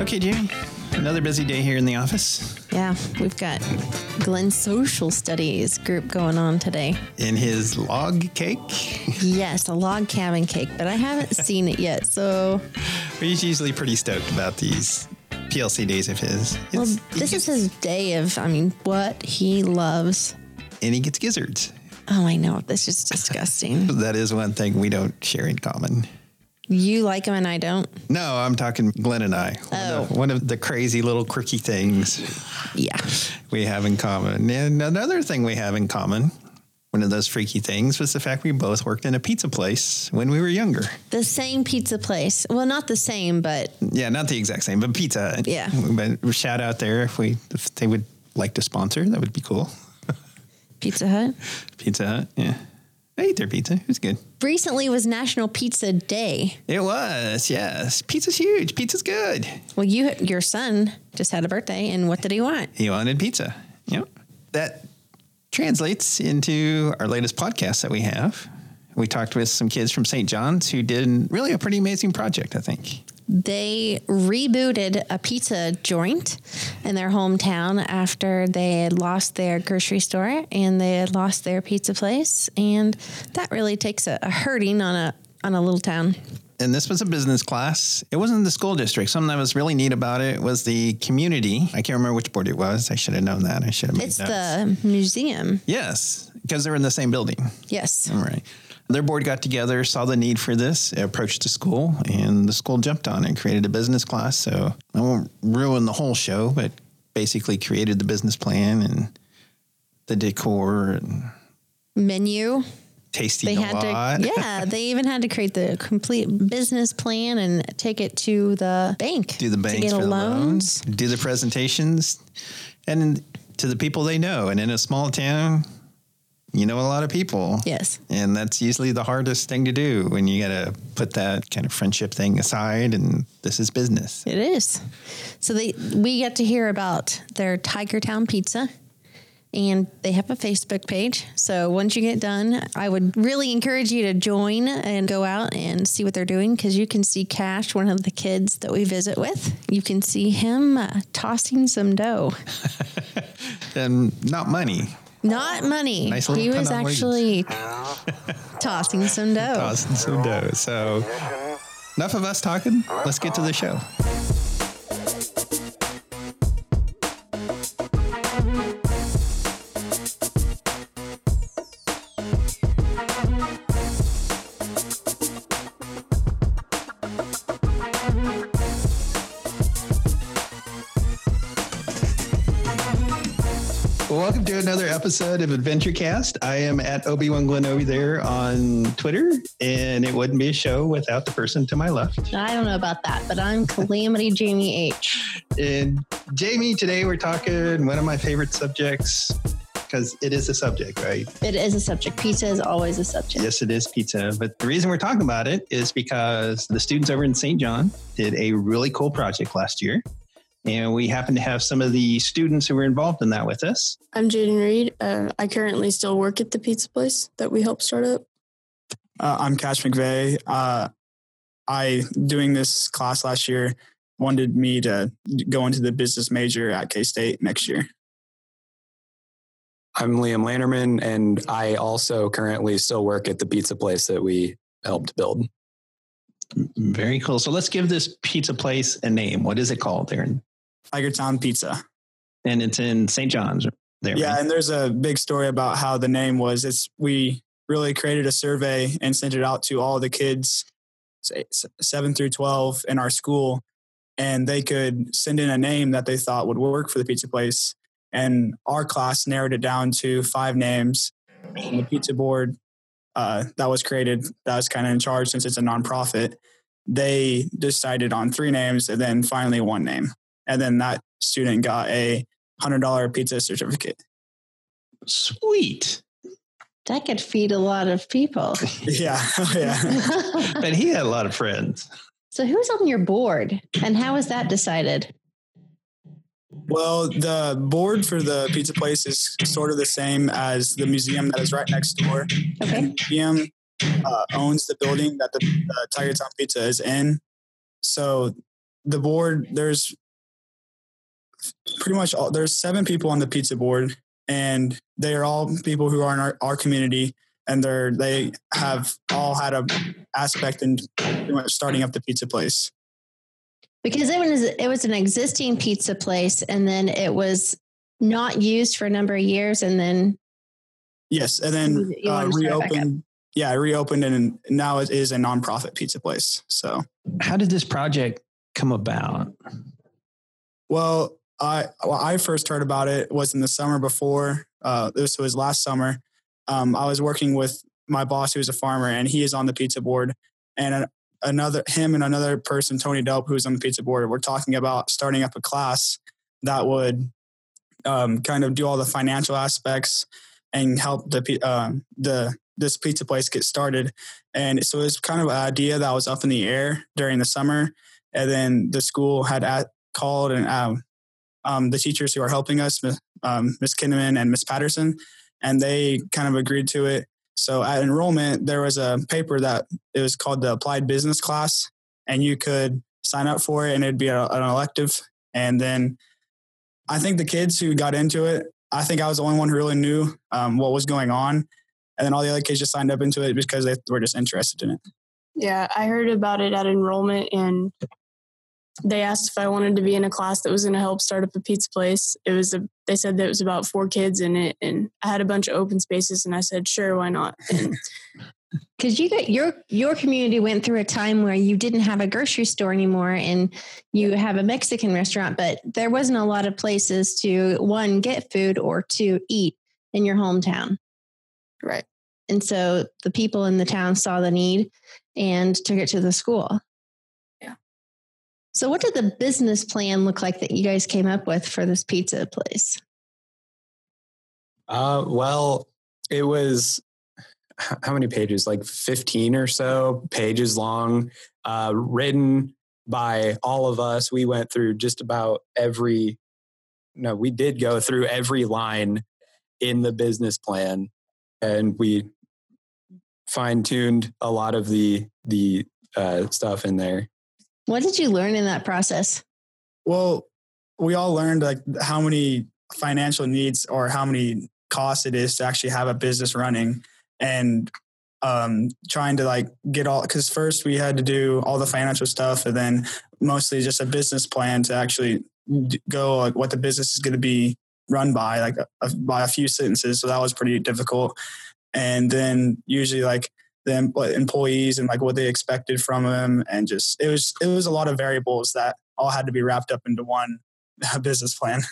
Okay, Jamie. Another busy day here in the office. Yeah, we've got Glenn's social studies group going on today. In his log cake. Yes, a log cabin cake, but I haven't seen it yet. So, He's usually pretty stoked about these PLC days of his. well, It's- he this is his day of, I mean, what he loves. and he gets gizzards. Oh, I know. This is disgusting. That is one thing we don't share in common. You like him and I don't? No, I'm talking Glenn and I. One, Oh. of, one of the crazy little quirky things Yeah. we have in common. And another thing we have in common, one of those freaky things, was the fact we both worked in a pizza place when we were younger. The same pizza place. Well, not the same, but Yeah, not the exact same, but pizza. Yeah. But shout out there if we if they would like to sponsor, that would be cool. Pizza Hut. Pizza Hut, yeah. I ate their pizza. It was good. Recently was National Pizza Day. It was, yes. Pizza's huge. Pizza's good. Well, you your son just had a birthday, and what did he want? He wanted pizza. Yep. That translates into our latest podcast that we have. We talked with some kids from St. John's who did really a pretty amazing project, I think. They rebooted a pizza joint in their hometown after they had lost their grocery store and they had lost their pizza place, and that really takes a, a hurting on a on a little town. And this was a business class. It wasn't the school district. Something that was really neat about it was the community. I can't remember which board it was. I should have known that. I should have made It's notes. the museum. Yes, because they're in the same building. Yes. All right. Their board got together, saw the need for this, approached the school, and the school jumped on it, created a business class. So I won't ruin the whole show, but basically created the business plan and the decor and Menu. Tasty They had lot. to, yeah, they even had to create the complete business plan and take it to the bank. do the to banks get for a the loan. loans, do the presentations, and to the people they know. And in a small town, you know a lot of people. Yes. And that's usually the hardest thing to do when you got to put that kind of friendship thing aside and this is business. It is. So they we get to hear about their Tiger Town pizza. And they have a Facebook page. So once you get done, I would really encourage you to join and go out and see what they're doing because you can see Cash, one of the kids that we visit with. You can see him uh, tossing some dough. And not money. Not money. Nice he was pun on words. actually tossing some dough. Tossing some dough. So enough of us talking. Let's get to the show. Well, welcome to another episode of Adventure Cast. I am at Obi-Wan Glenobi there on Twitter, and it wouldn't be a show without the person to my left. I don't know about that, but I'm Calamity Jamie H. And Jamie, today we're talking one of my favorite subjects because it is a subject, right? It is a subject. Pizza is always a subject. Yes, it is pizza. But the reason we're talking about it is because the students over in St. John did a really cool project last year. And we happen to have some of the students who were involved in that with us. I'm Jaden Reed. Uh, I currently still work at the pizza place that we helped start up. Uh, I'm Cash McVeigh. Uh, I doing this class last year wanted me to go into the business major at K State next year. I'm Liam Lannerman, and I also currently still work at the pizza place that we helped build. Very cool. So let's give this pizza place a name. What is it called, Aaron? Tiger Town Pizza. And it's in St. John's. There. Yeah, right? and there's a big story about how the name was. It's we really created a survey and sent it out to all the kids, say seven through twelve in our school, and they could send in a name that they thought would work for the pizza place. And our class narrowed it down to five names. And the pizza board uh, that was created, that was kind of in charge since it's a nonprofit. They decided on three names and then finally one name. And then that student got a hundred dollar pizza certificate. Sweet. That could feed a lot of people. Yeah, oh, yeah. But he had a lot of friends. so, who's on your board and how was that decided? Well, the board for the pizza place is sort of the same as the museum that is right next door. Okay. The museum uh, owns the building that the uh, Tiger Town Pizza is in. So the board there's pretty much all, there's seven people on the pizza board and they are all people who are in our, our community and they're they have all had a aspect in pretty much starting up the pizza place because it was it was an existing pizza place and then it was not used for a number of years and then yes and then You- you uh, wanted to start back up. reopened yeah reopened and now it is a nonprofit pizza place so How did this project come about? Well, I well, I first heard about it was in the summer before. Uh, this was last summer. Um, I was working with my boss, who's a farmer, and he is on the pizza board. And another him and another person, Tony Delp, who's on the pizza board, were talking about starting up a class that would um, kind of do all the financial aspects and help the um the this pizza place get started. And so it was kind of an idea that was up in the air during the summer. And then the school had at, called and um, um, the teachers who are helping us, Miss- um, Miss Kinnaman and Miss Patterson, and they kind of agreed to it. So at enrollment, there was a paper that it was called the Applied Business Class, and you could sign up for it, and it'd be a, an elective. And then I think the kids who got into it, I think I was the only one who really knew um, what was going on, and then all the other kids just signed up into it because they were just interested in it. Yeah, I heard about it at enrollment and they asked if I wanted to be in a class that was going to help start up a pizza place. It was a they said that it was about four kids in it and I had a bunch of open spaces and I said, "Sure, why not?" Because you got your your community went through a time where you didn't have a grocery store anymore and you have a Mexican restaurant, but there wasn't a lot of places to one get food or to eat in your hometown. right. And so the people in the town saw the need and took it to the school. So what did the business plan look like that you guys came up with for this pizza place? Uh, well, it was how many pages? Like 15 or so pages long, uh, written by all of us. We went through just about every, no, we did go through every line in the business plan and we fine tuned a lot of the, the, uh, stuff in there. What did you learn in that process? Well, we all learned like how many financial needs or how many costs it is to actually have a business running and um trying to like get all because first we had to do all the financial stuff and then mostly just a business plan to actually go like what the business is going to be run by like a, by a few sentences so that was pretty difficult and then usually like the employees and like what they expected from them and just it was it was a lot of variables that all had to be wrapped up into one business plan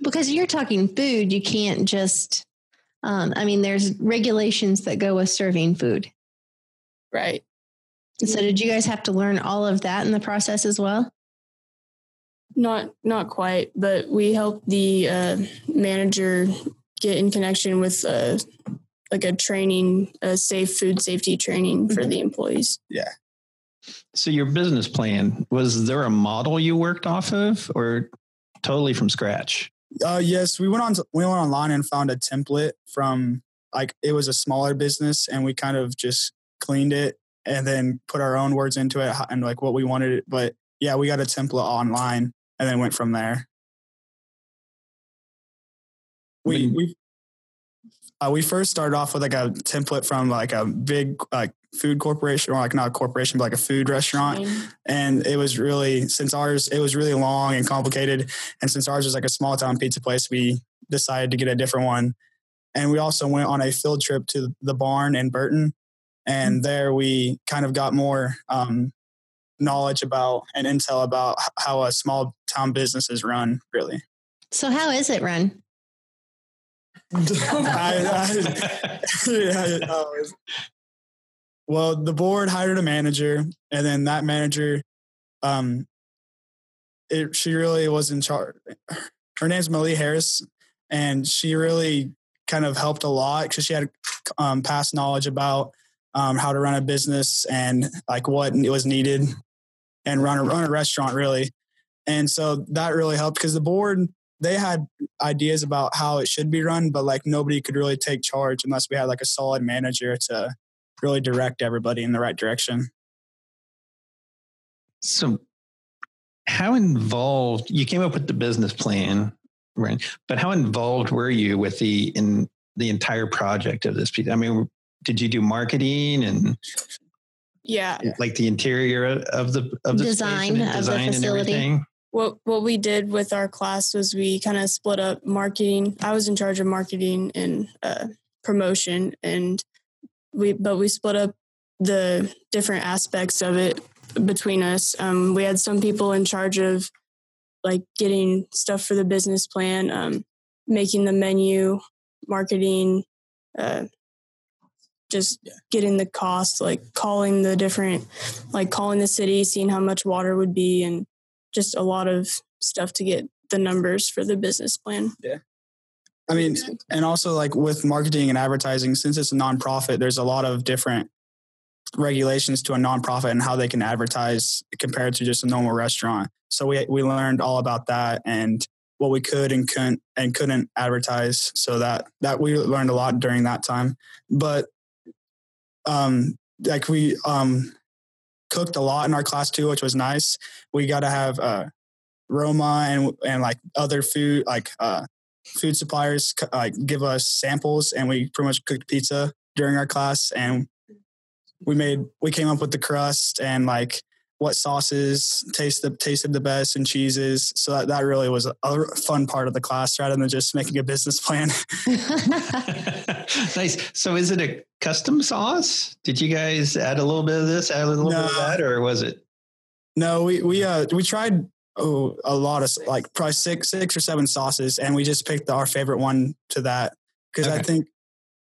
Because you're talking food, you can't just, um, I mean, there's regulations that go with serving food. Right. So did you guys have to learn all of that in the process as well? Not not quite, but we helped the uh, manager get in connection with uh, like a training, a safe food safety training for the employees. Yeah. So your business plan was there a model you worked off of, or totally from scratch? Uh, yes, we went on. We went online and found a template from like it was a smaller business, and we kind of just cleaned it and then put our own words into it and like what we wanted it. But yeah, we got a template online and then went from there. We When- we uh, we first started off with like a template from like a big like food corporation or like not a corporation but like a food restaurant. And it was really since ours it was really long and complicated. And since ours was like a small town pizza place we decided to get a different one. And we also went on a field trip to the barn in Burrton. And there we kind of got more um, knowledge about and intel about how a small town business is run really. So how is it run? I- I- well, the board hired a manager, and then that manager, um, it she really was in charge. Her name's Millie Harris, and she really kind of helped a lot because she had um, past knowledge about um, how to run a business and like what was needed and run a run a restaurant really. And so that really helped because the board they had ideas about how it should be run, but like nobody could really take charge unless we had like a solid manager to really direct everybody in the right direction. So, how involved you came up with the business plan, right? But how involved were you with the in the entire project of this piece? I mean, did you do marketing and Yeah. like the interior of the of the space Design and of the design and facility. What what we did with our class was we kind of split up marketing. I was in charge of marketing and uh, promotion, and we but we split up the different aspects of it between us. Um, we had some people in charge of like getting stuff for the business plan, um, making the menu, marketing, uh, just getting the cost, like calling the different, like calling the city, seeing how much water would be, and just a lot of stuff to get the numbers for the business plan. Yeah. I mean, and also like with marketing and advertising, since it's a nonprofit, there's a lot of different regulations to a nonprofit and how they can advertise compared to just a normal restaurant. So we we learned all about that and what we could and couldn't and couldn't advertise. So that that we learned a lot during that time. But um like we um cooked a lot in our class too, which was nice. We got to have uh Roma and and like other food like uh food suppliers like give us samples and we pretty much cooked pizza during our class and we made we came up with the crust and like what sauces taste the tasted the best and cheeses so that, that really was a, a fun part of the class rather than just making a business plan nice. So is it a custom sauce? Did you guys add a little bit of this, add a little bit of No. that, or was it? no we we uh we tried oh, a lot of like probably six six or seven sauces and we just picked our favorite one to that because i think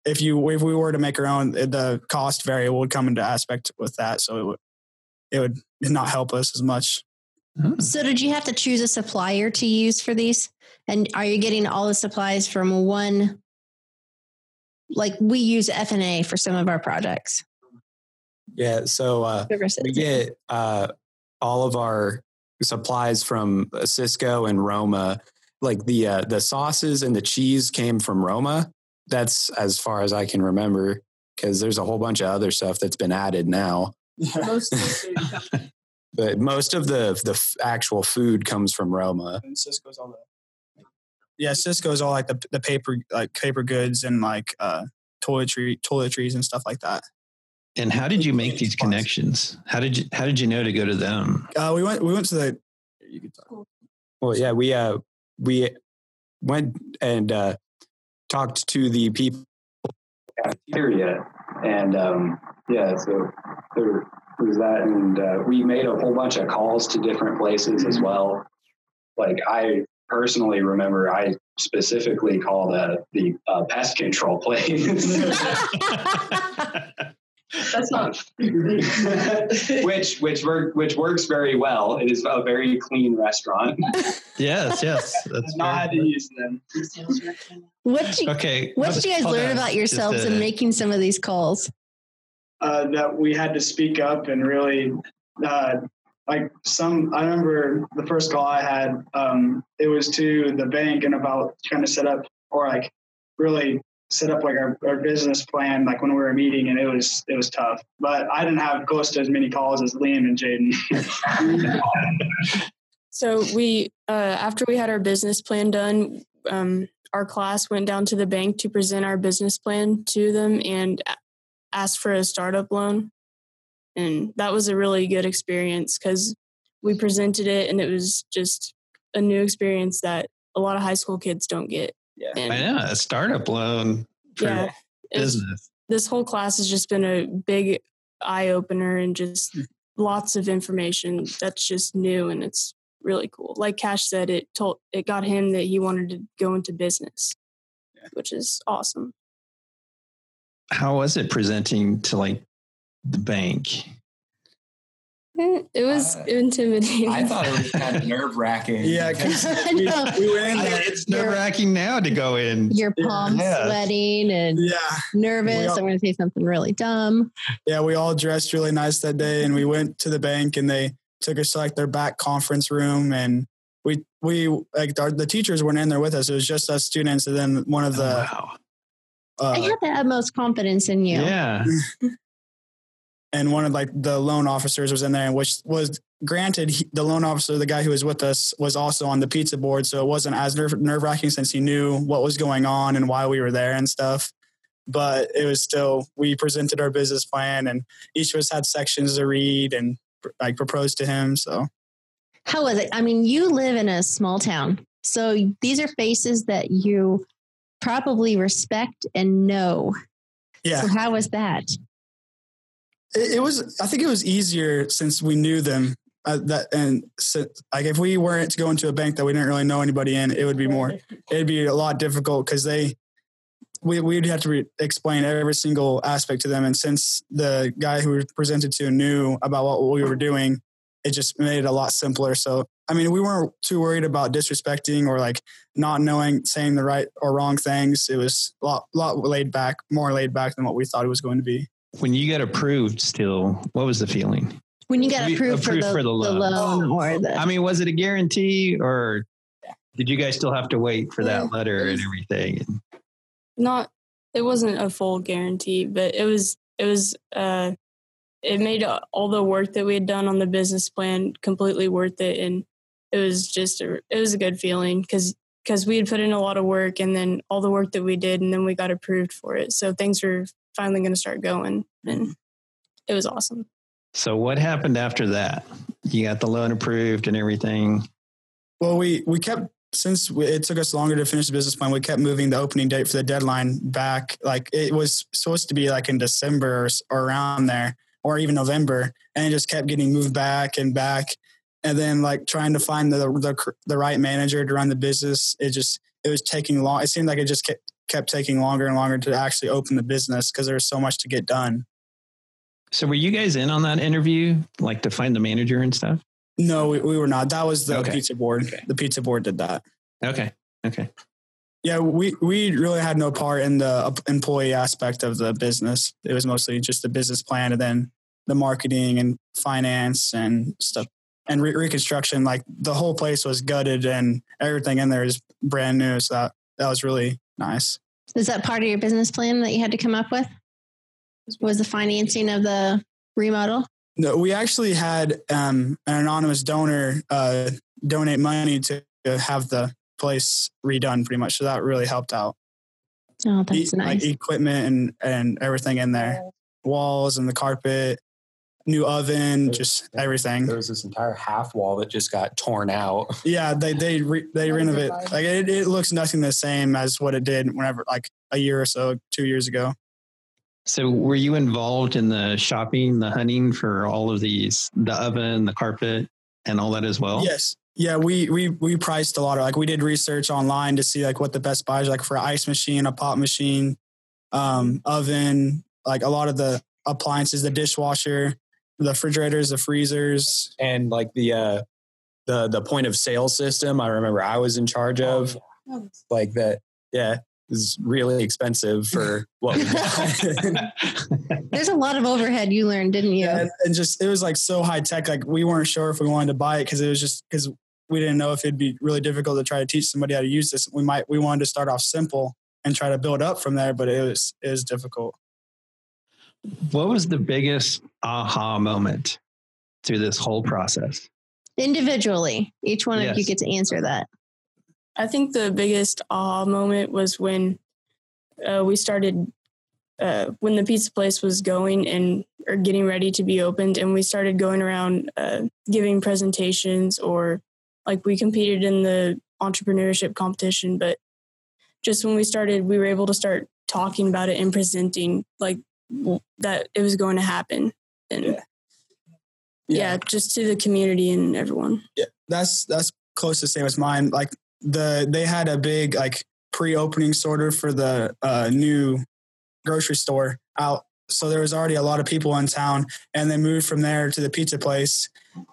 if you if we were to make our own the cost variable would come into aspect with that so it would it would not help us as much Oh, so did you have to choose a supplier to use for these? And are you getting all the supplies from one? Like we use FNA for some of our projects. Yeah. So uh, we get uh, all of our supplies from uh, Sysco and Roma. Like the uh, the sauces and the cheese came from Roma. That's as far as I can remember because there's a whole bunch of other stuff that's been added now. Most But most of the the actual food comes from Roma. and Sysco's all the yeah Sysco's all like the the paper like paper goods and like uh toiletry toiletries and stuff like that And how did you make these connections? How did you How did you know to go to them? uh we went we went to the you could talk. Well, yeah, we uh we went and uh, talked to the people cafeteria, and um, yeah, so there was that, and uh, we made a whole bunch of calls to different places as well. Like I personally remember, I specifically called uh, the uh, pest control place. That's not. which which work which works very well. It is a very clean restaurant. yes, yes. That's not had to use them what did you, okay. what did you guys learn on. about yourselves in making some of these calls? uh, that we had to speak up and really uh, like some i remember the first call i had um, it was to the bank and about trying to set up or like really set up like our, our business plan like when we were meeting and it was it was tough but i didn't have close to as many calls as liam and jaden So we, uh, after we had our business plan done, um, our class went down to the bank to present our business plan to them and a- asked for a startup loan. And that was a really good experience because we presented it and it was just a new experience that a lot of high school kids don't get. Yeah. And I know a startup loan for yeah, business. this whole class has just been a big eye opener and just hmm. lots of information that's just new and it's really cool. Like Cash said, it told it got him that he wanted to go into business, which is awesome. How was it presenting to like the bank? Eh, It was Uh, intimidating. I thought it was kind of nerve wracking. yeah because we, know. we went in I- there it's nerve wracking now to go in. Your palms Yeah. sweating and yeah nervous. All- I'm going to say something really dumb. yeah we all dressed really nice that day and we went to the bank and they took us to like their back conference room and we we like our, the teachers weren't in there with us it was just us students and then one of Oh, the wow. I uh, have the utmost confidence in you. Yeah. And one of like the loan officers was in there which was granted, he, the loan officer, the guy who was with us, was also on the pizza board, so it wasn't as nerve wracking since he knew what was going on and why we were there and stuff. But it was still we presented our business plan, and each of us had sections to read and like proposed to him. So, how was it? I mean, you live in a small town, so these are faces that you probably respect and know. Yeah. So how was that? It, it was. I think it was easier since we knew them. Uh, that and so, like if we weren't to go into a bank that we didn't really know anybody in, it would be more. It'd be a lot difficult because they we we'd have to re- explain every single aspect to them. And since the guy who we presented to knew about what we were doing, it just made it a lot simpler. So I mean, we weren't too worried about disrespecting or like not knowing saying the right or wrong things. It was a lot, lot laid back, more laid back than what we thought it was going to be. When you got approved, still, what was the feeling? When you got approved, approved, for, the, for the, loan, the loan oh. or the. I mean, was it a guarantee or did you guys still have to wait for that letter and everything? Not, it wasn't a full guarantee, but it was, it was, uh, it made all the work that we had done on the business plan completely worth it. And it was just a, it was a good feeling because because we had put in a lot of work and then all the work that we did and then we got approved for it so things were finally going to start going and it was awesome. So what happened after that? You got the loan approved and everything. Well we we kept since it took us longer to finish the business plan we kept moving the opening date for the deadline back like it was supposed to be like in december or, or around there or even november and it just kept getting moved back and back and then like trying to find the, the the right manager to run the business it just it was taking long it seemed like it just kept kept taking longer and longer to actually open the business because there was so much to get done. So were you guys in on that interview like to find the manager and stuff? No we, we were not. That was the okay. pizza board. Okay. the pizza board did that. Okay. Okay. Yeah we we really had no part in the uh, employee aspect of the business. It was mostly just the business plan and then the marketing and finance and stuff and re- reconstruction, like the whole place was gutted and everything in there is brand new. So that, that was really nice. Is that part of your business plan that you had to come up with? Was the financing of the remodel? No, we actually had um, an anonymous donor uh, donate money to have the place redone pretty much. So that really helped out. Oh, that's e- nice. Like equipment and, and everything in there, walls and the carpet new oven, just everything. There was this entire half wall that just got torn out. Yeah, they they re, they renovate like it, it looks nothing the same as what it did whenever like a year or so, two years ago. So were you involved in the shopping, the hunting for all of these, the oven, the carpet, and all that as well? Yes. Yeah, we we we priced a lot of like we did research online to see like what the best buys like for an ice machine, a pop machine, um, oven, like a lot of the appliances, the dishwasher, the refrigerators, the freezers, and like the uh, the the point of sale system. I remember I was in charge oh, of oh, like that. Yeah, is really expensive for what we got. There's a lot of overhead you learned, didn't you? Yeah, and just it was like so high tech. Like we weren't sure if we wanted to buy it because it was just because we didn't know if it'd be really difficult to try to teach somebody how to use this. We might we wanted to start off simple and try to build up from there, but it was it was difficult. What was the biggest aha moment through this whole process? Individually, each one yes. of you get to answer that. I think the biggest aha moment was when uh, we started uh, when the pizza place was going and or getting ready to be opened, and we started going around uh, giving presentations or like we competed in the entrepreneurship competition, but just when we started, we were able to start talking about it and presenting like that it was going to happen. And yeah. yeah. yeah. just to the community and everyone. Yeah that's that's close to the same as mine. Like the they had a big like pre-opening sorter for the uh, new grocery store out. So there was already a lot of people in town and they moved from there to the pizza place.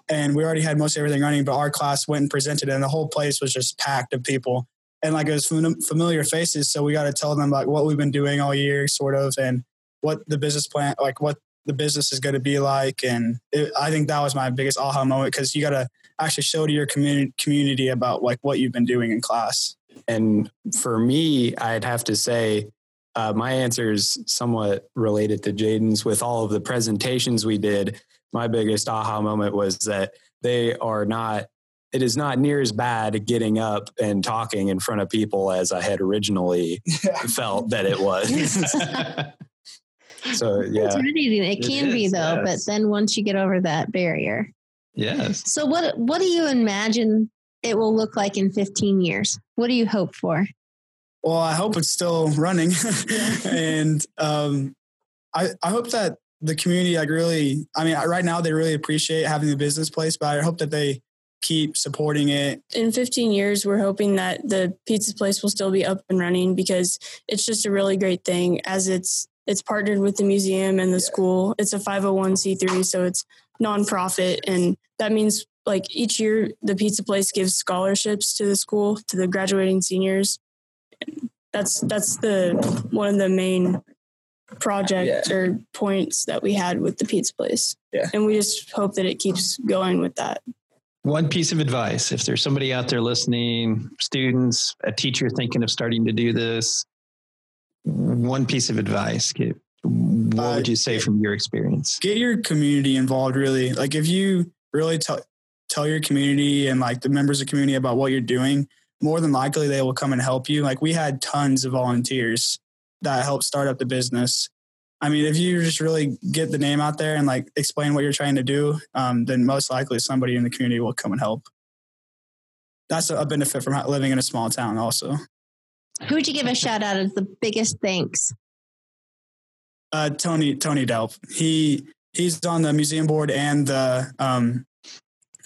And we already had most everything running but our class went and presented and the whole place was just packed of people. And like it was familiar faces so we got to tell them like what we've been doing all year sort of and what the business plan, like what the business is going to be like. And it, I think that was my biggest aha moment because you got to actually show to your community community about like what you've been doing in class. And for me, I'd have to say uh, my answer is somewhat related to Jaden's with all of the presentations we did. my biggest aha moment was that they are not it is not near as bad getting up and talking in front of people as I had originally felt that it was. so yeah, intimidating. It It can be is, though, but then once you get over that barrier. yes. So what what do you imagine it will look like in 15 years? What do you hope for? Well, I hope it's still running, and um, I I hope that the community like really. I mean, right now they really appreciate having the business place, but I hope that they keep supporting it. in 15 years, we're hoping that the pizza place will still be up and running because it's just a really great thing as it's it's partnered with the museum and the school. It's a 501c3, so it's nonprofit, and that means like each year the pizza place gives scholarships to the school to the graduating seniors. That's that's the one of the main project or points that we had with the pizza place. Yeah. And we just hope that it keeps going with that. One piece of advice if there's somebody out there listening, students, a teacher thinking of starting to do this, one piece of advice. What Uh, would you say from your experience? get your community involved really like if you really tell tell your community and like the members of the community about what you're doing more than likely they will come and help you like we had tons of volunteers that helped start up the business i mean if you just really get the name out there and like explain what you're trying to do um, then most likely somebody in the community will come and help that's a benefit from living in a small town also Who would you give a shout out as the biggest thanks? uh, Tony Tony Delp. He he's on the museum board and the um,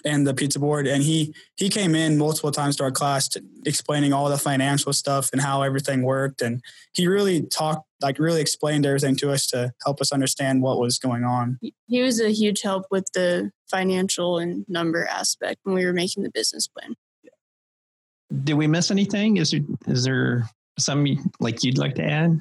and the pizza board, and he he came in multiple times to our class to, explaining all the financial stuff and how everything worked, and he really talked like really explained everything to us to help us understand what was going on. he was a huge help with the financial and number aspect when we were making the business plan. Did we miss anything? Is there is there some like you'd like to add?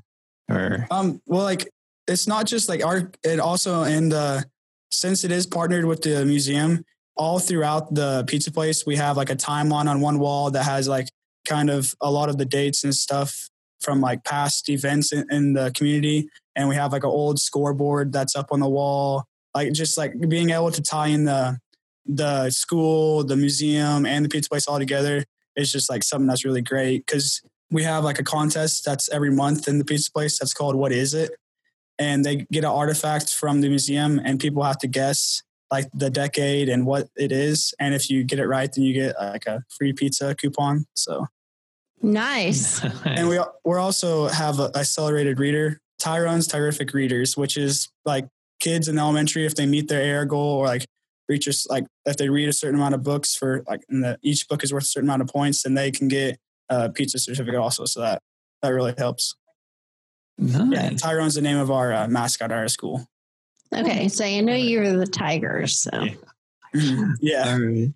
Or Um, well, like it's not just like our, it also in the since it is partnered with the museum, all throughout the pizza place, we have like a timeline on one wall that has like kind of a lot of the dates and stuff from like past events in, in the community, and we have like an old scoreboard that's up on the wall. Like just like being able to tie in the the school, the museum, and the pizza place all together is just like something that's really great because we have like a contest that's every month in the pizza place that's called What Is It? And they get an artifact from the museum and people have to guess like the decade and what it is. And if you get it right, then you get like a free pizza coupon. So, Nice. and we we also have a accelerated reader, Tyrone's Terrific Readers, which is like kids in elementary if they meet their AR goal or like reach a s like if they read a certain amount of books for like and the, each book is worth a certain amount of points, then they can get a pizza certificate also. So that that really helps. Yeah. Tyrone's the name of our uh, mascot at our school. Okay, so I know you're the Tigers. So yeah. All right.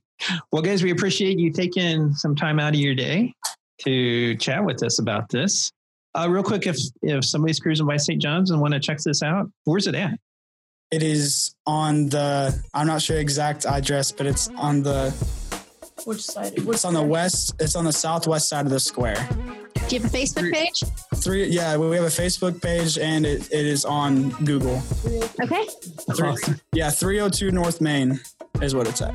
Well, guys, we appreciate you taking some time out of your day to chat with us about this. Uh, real quick, if if somebody's cruising by St. John's and want to check this out, where's it at? It is on the I'm not sure exact address, but it's on the Which side? it's on the west it's on the southwest side of the square. do you have a Facebook page? Three yeah, we have a Facebook page and it, it is on Google. Okay. Three, Awesome. yeah, 302 North Main is what it's at.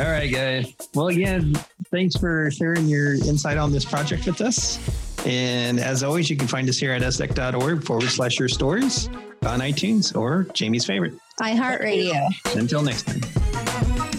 All right, guys. Well, again, thanks for sharing your insight on this project with us. And as always, you can find us here at essdack.org forward slash your stories on iTunes or Jamie's favorite. iHeartRadio. Until next time.